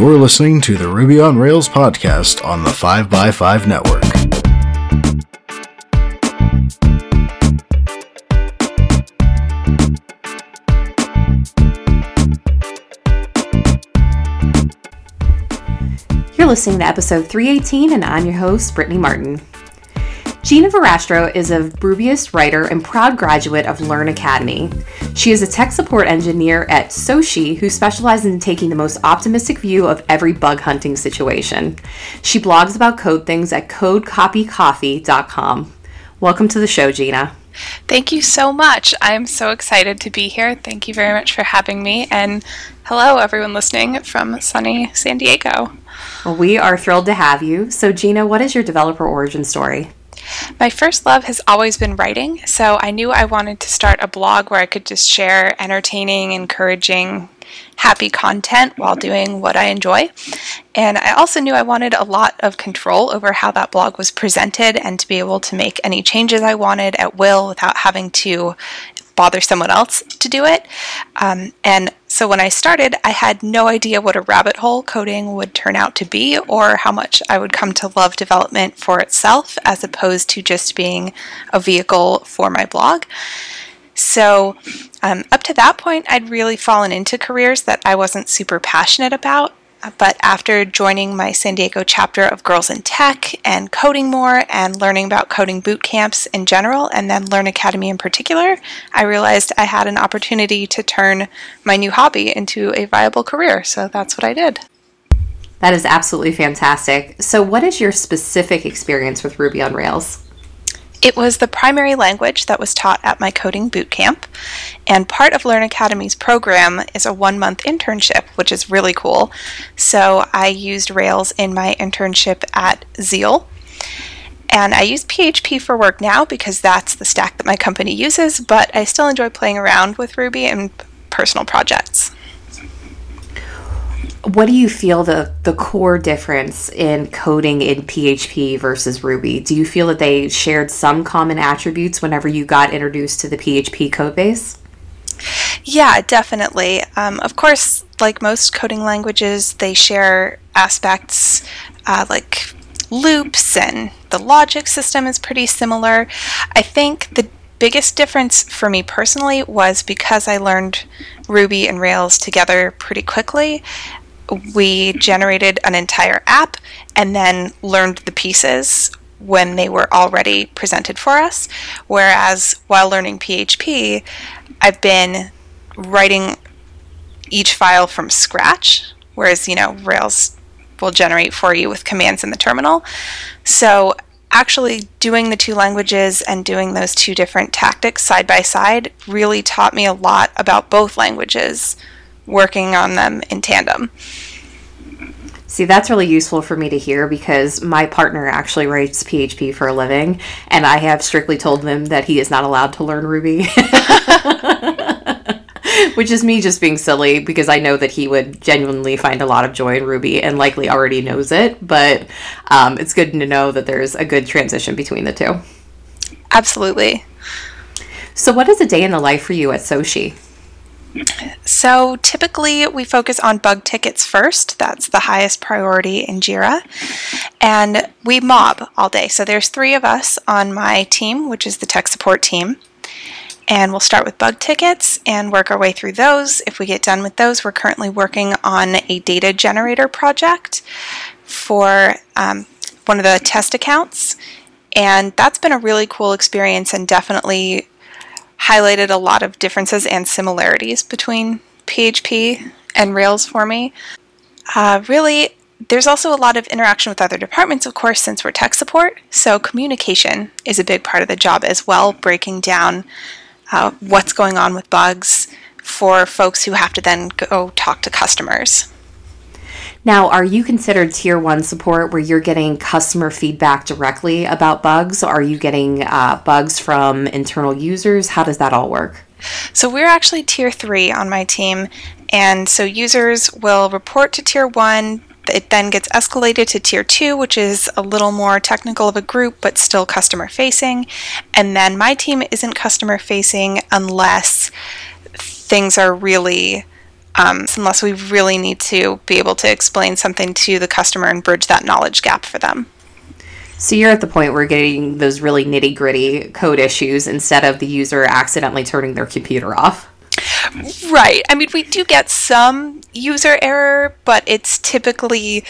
You're listening to the Ruby on Rails podcast on the 5x5 network. You're listening to episode 318, and I'm your host, Brittany Martin. Gina Verrastro is a Rubyist writer and proud graduate of Learn Academy. She is a tech support engineer at SOCi who specializes in taking the most optimistic view of every bug hunting situation. She blogs about code things at codecopycoffee.com. Welcome to the show, Gina. Thank you so much. I'm so excited to be here. Thank you very much for having me. And hello, everyone listening from sunny San Diego. Well, we are thrilled to have you. So, Gina, what is your developer origin story? My first love has always been writing, so I knew I wanted to start a blog where I could just share entertaining, encouraging, happy content while doing what I enjoy. And I also knew I wanted a lot of control over how that blog was presented and to be able to make any changes I wanted at will without having to bother someone else to do it. Um, and so when I started, I had no idea what a rabbit hole coding would turn out to be or how much I would come to love development for itself as opposed to just being a vehicle for my blog. So, um, up to that point, I'd really fallen into careers that I wasn't super passionate about. But after joining my San Diego chapter of Girls in Tech and coding more and learning about coding boot camps in general, and then Learn Academy in particular, I realized I had an opportunity to turn my new hobby into a viable career. So that's what I did. That is absolutely fantastic. So, what is your specific experience with Ruby on Rails? It was the primary language that was taught at my coding boot camp, and part of Learn Academy's program is a one month internship, which is really cool. So I used Rails in my internship at Zeal. And I use PHP for work now because that's the stack that my company uses, but I still enjoy playing around with Ruby in personal projects what do you feel the the core difference in coding in PHP versus Ruby? Do you feel that they shared some common attributes whenever you got introduced to the PHP code base? Yeah, definitely. Um, of course, like most coding languages, they share aspects uh, like loops and the logic system is pretty similar. I think the biggest difference for me personally was because I learned Ruby and Rails together pretty quickly we generated an entire app and then learned the pieces when they were already presented for us. Whereas while learning PHP, I've been writing each file from scratch, whereas, you know, Rails will generate for you with commands in the terminal. So actually doing the two languages and doing those two different tactics side by side really taught me a lot about both languages working on them in tandem. See, that's really useful for me to hear because my partner actually writes PHP for a living, and I have strictly told him that he is not allowed to learn Ruby. Which is me just being silly because I know that he would genuinely find a lot of joy in Ruby and likely already knows it, but um, it's good to know that there's a good transition between the two. Absolutely. So, what is a day in the life for you at SOCi? So typically we focus on bug tickets first. That's the highest priority in Jira. And we mob all day. So there's three of us on my team, which is the tech support team. And we'll start with bug tickets and work our way through those. If we get done with those, we're currently working on a data generator project for um, one of the test accounts. And that's been a really cool experience and definitely highlighted a lot of differences and similarities between PHP and Rails for me. Uh, really, there's also a lot of interaction with other departments, of course, since we're tech support. So, communication is a big part of the job as well, breaking down uh, what's going on with bugs for folks who have to then go talk to customers. Now, are you considered tier one support where you're getting customer feedback directly about bugs? Are you getting uh, bugs from internal users? How does that all work? So, we're actually tier three on my team. And so, users will report to tier one. It then gets escalated to tier two, which is a little more technical of a group, but still customer facing. And then my team isn't customer facing unless things are really um, unless we really need to be able to explain something to the customer and bridge that knowledge gap for them. So you're at the point where getting those really nitty gritty code issues instead of the user accidentally turning their computer off. Right. I mean, we do get some user error, but it's typically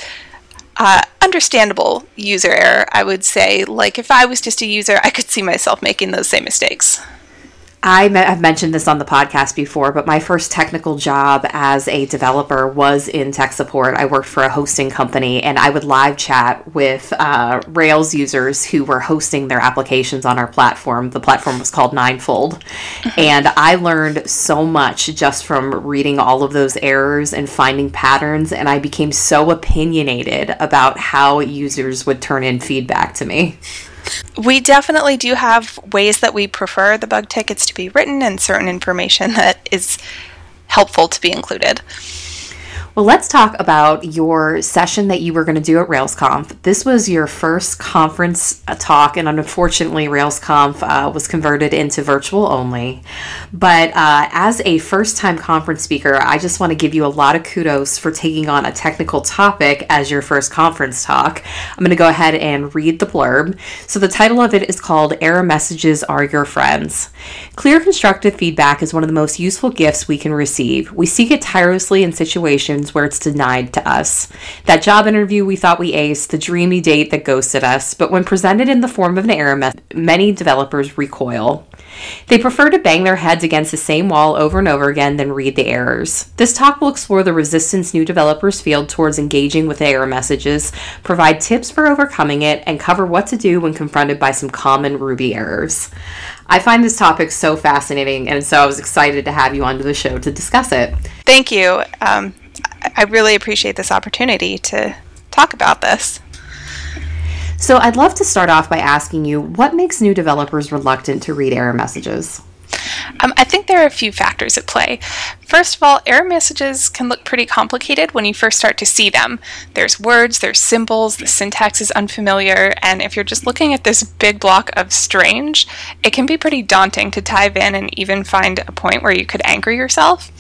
uh, understandable user error, I would say. Like, if I was just a user, I could see myself making those same mistakes. I have mentioned this on the podcast before, but my first technical job as a developer was in tech support. I worked for a hosting company and I would live chat with uh, Rails users who were hosting their applications on our platform. The platform was called Ninefold. Mm-hmm. And I learned so much just from reading all of those errors and finding patterns. And I became so opinionated about how users would turn in feedback to me. We definitely do have ways that we prefer the bug tickets to be written and certain information that is helpful to be included. Well, let's talk about your session that you were going to do at RailsConf. This was your first conference uh, talk, and unfortunately, RailsConf uh, was converted into virtual only. But uh, as a first time conference speaker, I just want to give you a lot of kudos for taking on a technical topic as your first conference talk. I'm going to go ahead and read the blurb. So, the title of it is called Error Messages Are Your Friends. Clear constructive feedback is one of the most useful gifts we can receive. We seek it tirelessly in situations situations where it's denied to us. That job interview we thought we aced, the dreamy date that ghosted us, but when presented in the form of an error message, many developers recoil. They prefer to bang their heads against the same wall over and over again than read the errors. This talk will explore the resistance new developers feel towards engaging with error messages, provide tips for overcoming it, and cover what to do when confronted by some common Ruby errors. I find this topic so fascinating, and so I was excited to have you onto the show to discuss it. Thank you. Um, I really appreciate this opportunity to talk about this. So, I'd love to start off by asking you what makes new developers reluctant to read error messages? Um, I think there are a few factors at play. First of all, error messages can look pretty complicated when you first start to see them. There's words, there's symbols, the syntax is unfamiliar, and if you're just looking at this big block of strange, it can be pretty daunting to dive in and even find a point where you could anchor yourself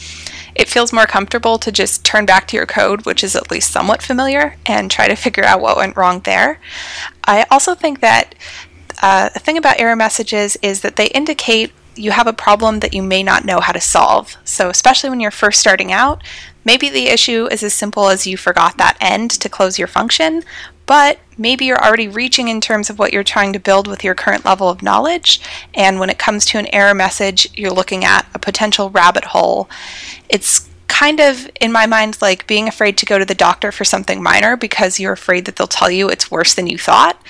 it feels more comfortable to just turn back to your code, which is at least somewhat familiar, and try to figure out what went wrong there. I also think that uh, the thing about error messages is that they indicate you have a problem that you may not know how to solve. So, especially when you're first starting out, maybe the issue is as simple as you forgot that end to close your function, but maybe you're already reaching in terms of what you're trying to build with your current level of knowledge. And when it comes to an error message, you're looking at a potential rabbit hole. It's kind of, in my mind, like being afraid to go to the doctor for something minor because you're afraid that they'll tell you it's worse than you thought.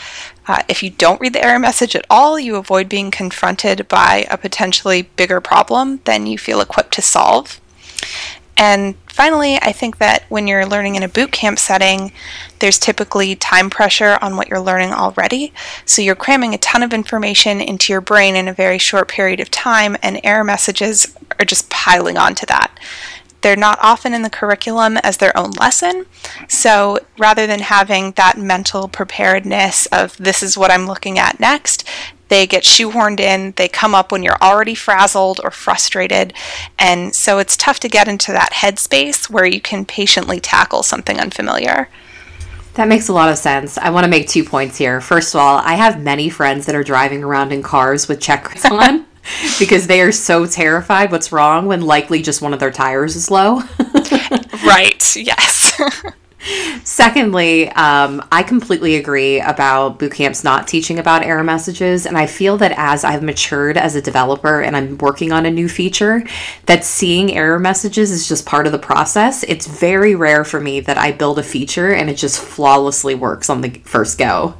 Uh, if you don't read the error message at all, you avoid being confronted by a potentially bigger problem than you feel equipped to solve. And finally, I think that when you're learning in a boot camp setting, there's typically time pressure on what you're learning already. So you're cramming a ton of information into your brain in a very short period of time, and error messages are just piling onto that. They're not often in the curriculum as their own lesson. So rather than having that mental preparedness of this is what I'm looking at next, they get shoehorned in, they come up when you're already frazzled or frustrated. And so it's tough to get into that headspace where you can patiently tackle something unfamiliar. That makes a lot of sense. I want to make two points here. First of all, I have many friends that are driving around in cars with checkers on because they are so terrified what's wrong when likely just one of their tires is low. right, yes. Secondly, um, I completely agree about boot camps not teaching about error messages. And I feel that as I've matured as a developer and I'm working on a new feature, that seeing error messages is just part of the process. It's very rare for me that I build a feature and it just flawlessly works on the first go.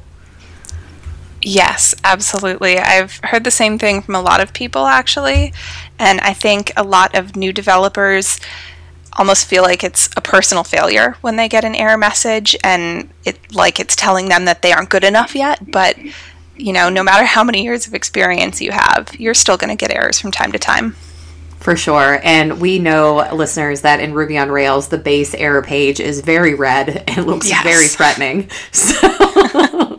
Yes, absolutely. I've heard the same thing from a lot of people actually. And I think a lot of new developers almost feel like it's a personal failure when they get an error message and it like it's telling them that they aren't good enough yet but you know no matter how many years of experience you have you're still going to get errors from time to time for sure. And we know, listeners, that in Ruby on Rails, the base error page is very red and looks yes. very threatening. So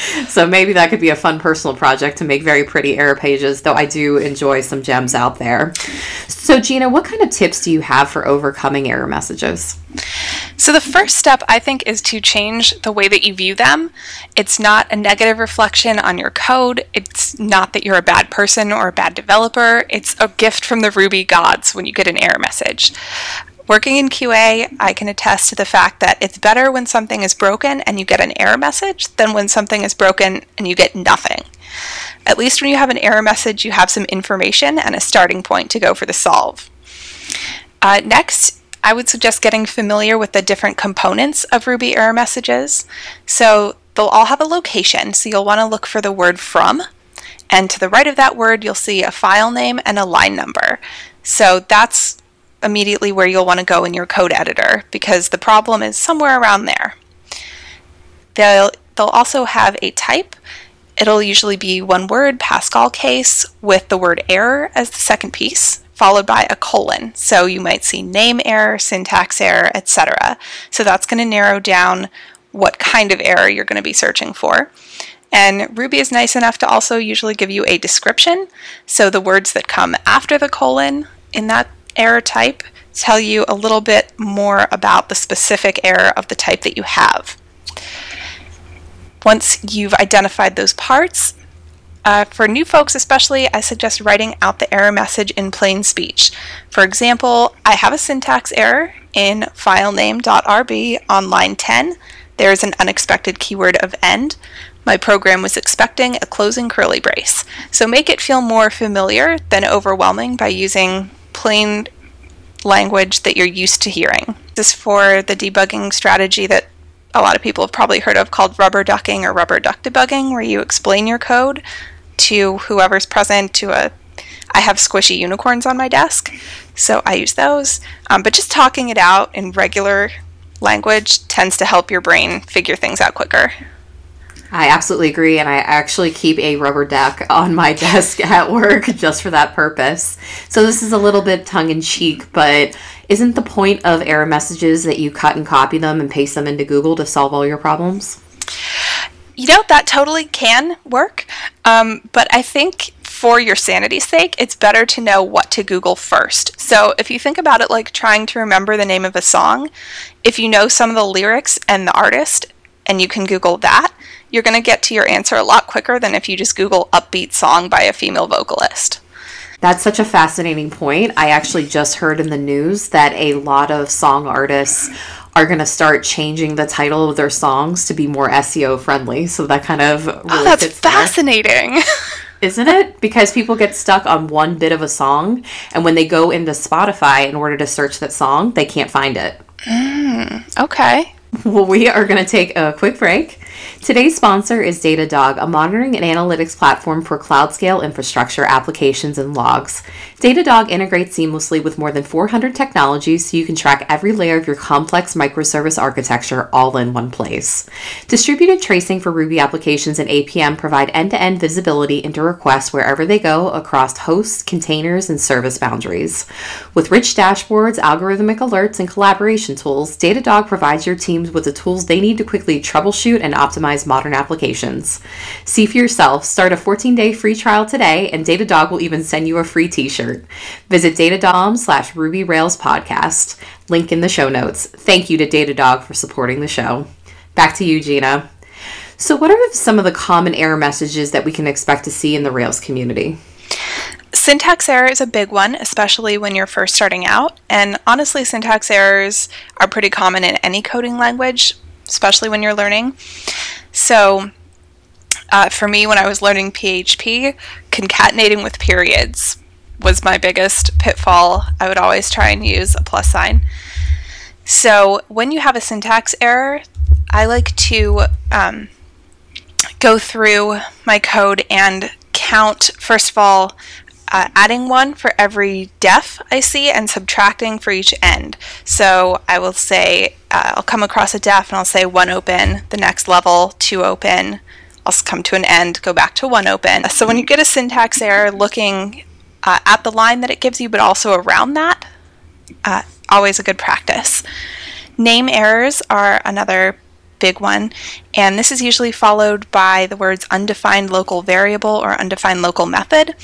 so maybe that could be a fun personal project to make very pretty error pages, though I do enjoy some gems out there. So, Gina, what kind of tips do you have for overcoming error messages? So, the first step I think is to change the way that you view them. It's not a negative reflection on your code. It's not that you're a bad person or a bad developer. It's a gift from the Ruby gods when you get an error message. Working in QA, I can attest to the fact that it's better when something is broken and you get an error message than when something is broken and you get nothing. At least when you have an error message, you have some information and a starting point to go for the solve. Uh, next, I would suggest getting familiar with the different components of Ruby error messages. So they'll all have a location, so you'll want to look for the word from. And to the right of that word, you'll see a file name and a line number. So that's immediately where you'll want to go in your code editor because the problem is somewhere around there. They'll, they'll also have a type. It'll usually be one word, Pascal case, with the word error as the second piece, followed by a colon. So you might see name error, syntax error, etc. So that's going to narrow down what kind of error you're going to be searching for. And Ruby is nice enough to also usually give you a description. So the words that come after the colon in that error type tell you a little bit more about the specific error of the type that you have. Once you've identified those parts, uh, for new folks especially, I suggest writing out the error message in plain speech. For example, I have a syntax error in filename.rb on line 10. There is an unexpected keyword of end. My program was expecting a closing curly brace. So make it feel more familiar than overwhelming by using plain language that you're used to hearing. This is for the debugging strategy that a lot of people have probably heard of called rubber ducking or rubber duck debugging, where you explain your code to whoever's present to a I have squishy unicorns on my desk, so I use those. Um, but just talking it out in regular language tends to help your brain figure things out quicker. I absolutely agree, and I actually keep a rubber duck on my desk at work just for that purpose. So this is a little bit tongue in cheek, but isn't the point of error messages that you cut and copy them and paste them into Google to solve all your problems? You know, that totally can work, um, but I think for your sanity's sake, it's better to know what to Google first. So if you think about it like trying to remember the name of a song, if you know some of the lyrics and the artist, and you can Google that, you're going to get to your answer a lot quicker than if you just Google upbeat song by a female vocalist. That's such a fascinating point. I actually just heard in the news that a lot of song artists are going to start changing the title of their songs to be more SEO friendly. So that kind of really oh, that's fascinating. Isn't it? Because people get stuck on one bit of a song, and when they go into Spotify in order to search that song, they can't find it. Mm, okay. Well, we are going to take a quick break. Today's sponsor is Datadog, a monitoring and analytics platform for cloud scale infrastructure applications and logs. Datadog integrates seamlessly with more than 400 technologies so you can track every layer of your complex microservice architecture all in one place. Distributed tracing for Ruby applications and APM provide end to end visibility into requests wherever they go across hosts, containers, and service boundaries. With rich dashboards, algorithmic alerts, and collaboration tools, Datadog provides your teams with the tools they need to quickly troubleshoot and optimize modern applications. See for yourself, start a 14 day free trial today, and Datadog will even send you a free t shirt. Visit datadog slash Ruby Rails podcast. Link in the show notes. Thank you to Datadog for supporting the show. Back to you, Gina. So, what are some of the common error messages that we can expect to see in the Rails community? Syntax error is a big one, especially when you're first starting out. And honestly, syntax errors are pretty common in any coding language, especially when you're learning. So, uh, for me, when I was learning PHP, concatenating with periods was my biggest pitfall. I would always try and use a plus sign. So when you have a syntax error, I like to um, go through my code and count, first of all, uh, adding one for every def I see and subtracting for each end. So I will say, uh, I'll come across a def and I'll say one open, the next level, two open. I'll come to an end, go back to one open. So when you get a syntax error looking uh, at the line that it gives you, but also around that. Uh, always a good practice. Name errors are another big one. And this is usually followed by the words undefined local variable or undefined local method.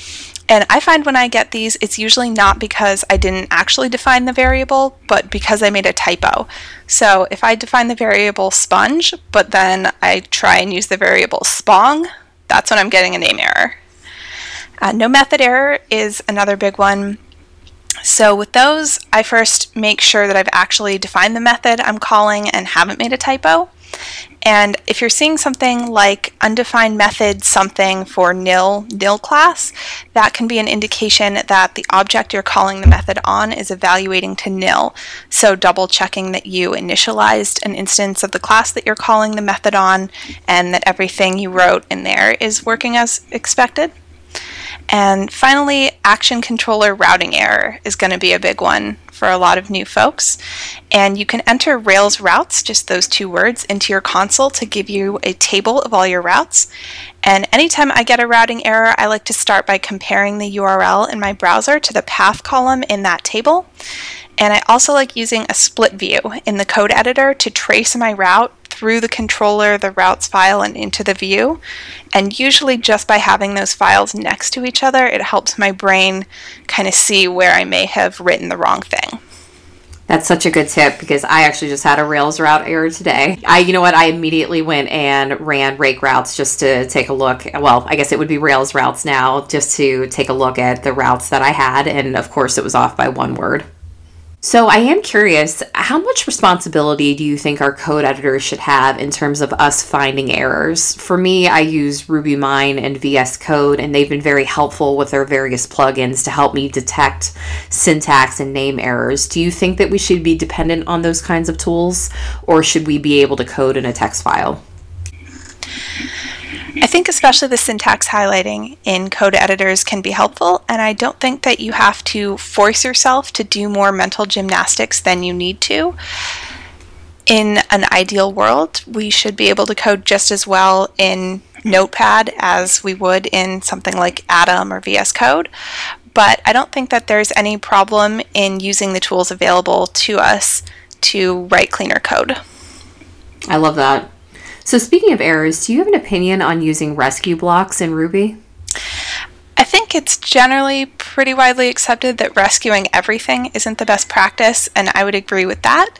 And I find when I get these, it's usually not because I didn't actually define the variable, but because I made a typo. So if I define the variable sponge, but then I try and use the variable spong, that's when I'm getting a name error. Uh, no method error is another big one. So with those, I first make sure that I've actually defined the method I'm calling and haven't made a typo. And if you're seeing something like undefined method something for nil nil class, that can be an indication that the object you're calling the method on is evaluating to nil. So double checking that you initialized an instance of the class that you're calling the method on and that everything you wrote in there is working as expected. And finally, action controller routing error is going to be a big one for a lot of new folks. And you can enter Rails routes, just those two words, into your console to give you a table of all your routes. And anytime I get a routing error, I like to start by comparing the URL in my browser to the path column in that table. And I also like using a split view in the code editor to trace my route through the controller, the routes file, and into the view. And usually, just by having those files next to each other, it helps my brain kind of see where I may have written the wrong thing. That's such a good tip because I actually just had a Rails route error today. I, you know what, I immediately went and ran rake routes just to take a look. Well, I guess it would be Rails routes now, just to take a look at the routes that I had. And of course, it was off by one word. So I am curious, how much responsibility do you think our code editors should have in terms of us finding errors? For me, I use RubyMine and VS Code, and they've been very helpful with their various plugins to help me detect syntax and name errors. Do you think that we should be dependent on those kinds of tools, or should we be able to code in a text file? I think especially the syntax highlighting in code editors can be helpful, and I don't think that you have to force yourself to do more mental gymnastics than you need to. In an ideal world, we should be able to code just as well in Notepad as we would in something like Atom or VS Code, but I don't think that there's any problem in using the tools available to us to write cleaner code. I love that. So, speaking of errors, do you have an opinion on using rescue blocks in Ruby? I think it's generally pretty widely accepted that rescuing everything isn't the best practice, and I would agree with that.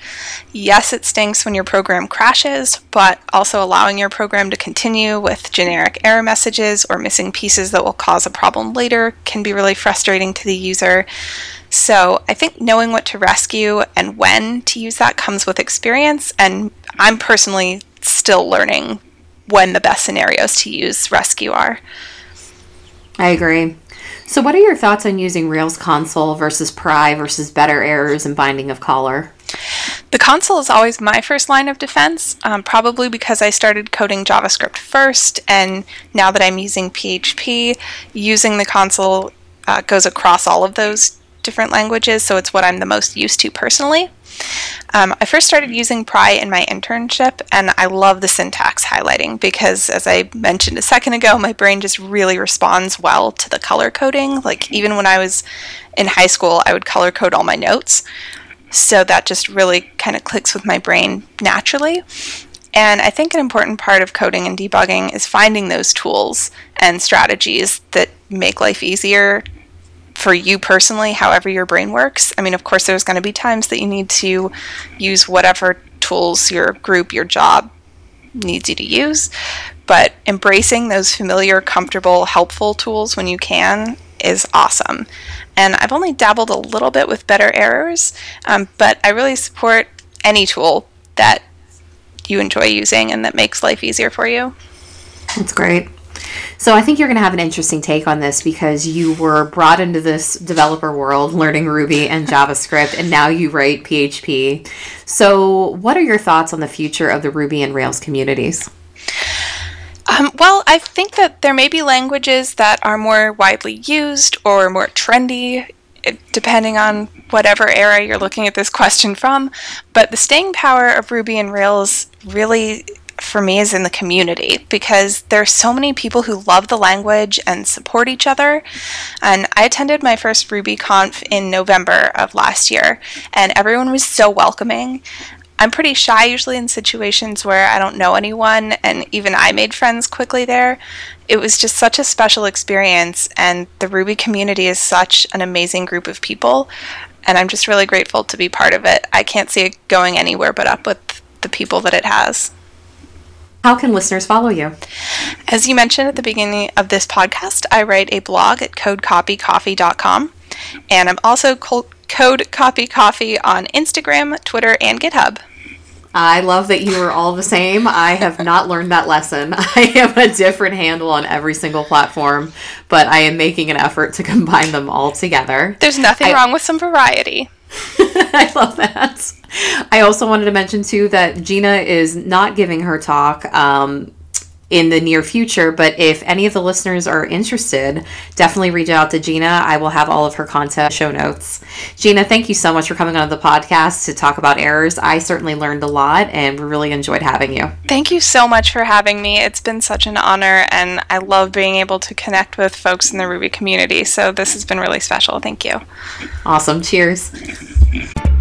Yes, it stinks when your program crashes, but also allowing your program to continue with generic error messages or missing pieces that will cause a problem later can be really frustrating to the user. So, I think knowing what to rescue and when to use that comes with experience, and I'm personally still learning when the best scenarios to use rescue are. I agree. So, what are your thoughts on using Rails console versus pry versus better errors and binding of caller? The console is always my first line of defense, um, probably because I started coding JavaScript first, and now that I'm using PHP, using the console uh, goes across all of those different languages, so it's what I'm the most used to personally. Um, I first started using Pry in my internship, and I love the syntax highlighting because, as I mentioned a second ago, my brain just really responds well to the color coding. Like, even when I was in high school, I would color code all my notes. So that just really kind of clicks with my brain naturally. And I think an important part of coding and debugging is finding those tools and strategies that make life easier for you personally, however your brain works. I mean, of course, there's going to be times that you need to use whatever tools your group, your job needs you to use, but embracing those familiar, comfortable, helpful tools when you can is awesome. And I've only dabbled a little bit with better errors, um, but I really support any tool that you enjoy using and that makes life easier for you. That's great. So I think you're going to have an interesting take on this because you were brought into this developer world learning Ruby and JavaScript, and now you write PHP. So, what are your thoughts on the future of the Ruby and Rails communities? Um, well, I think that there may be languages that are more widely used or more trendy, eh, depending on whatever era you're looking at this question from. But the staying power of Ruby and Rails really for me is in the community because there's so many people who love the language and support each other. And I attended my first RubyConf in November of last year, and everyone was so welcoming. I'm pretty shy usually in situations where I don't know anyone, and even I made friends quickly there. It was just such a special experience, and the Ruby community is such an amazing group of people, and I'm just really grateful to be part of it. I can't see it going anywhere but up with the people that it has. How can listeners follow you? As you mentioned at the beginning of this podcast, I write a blog at codecopycoffee.com, and I'm also Code Copy Coffee on Instagram, Twitter, and GitHub. I love that you are all the same. I have not learned that lesson. I have a different handle on every single platform, but I am making an effort to combine them all together. There's nothing I, wrong with some variety. I love that. I also wanted to mention too that Gina is not giving her talk um, in the near future. But if any of the listeners are interested, definitely reach out to Gina. I will have all of her content show notes. Gina, thank you so much for coming on the podcast to talk about errors. I certainly learned a lot and we really enjoyed having you. Thank you so much for having me. It's been such an honor and I love being able to connect with folks in the Ruby community. So this has been really special. Thank you. Awesome. Cheers.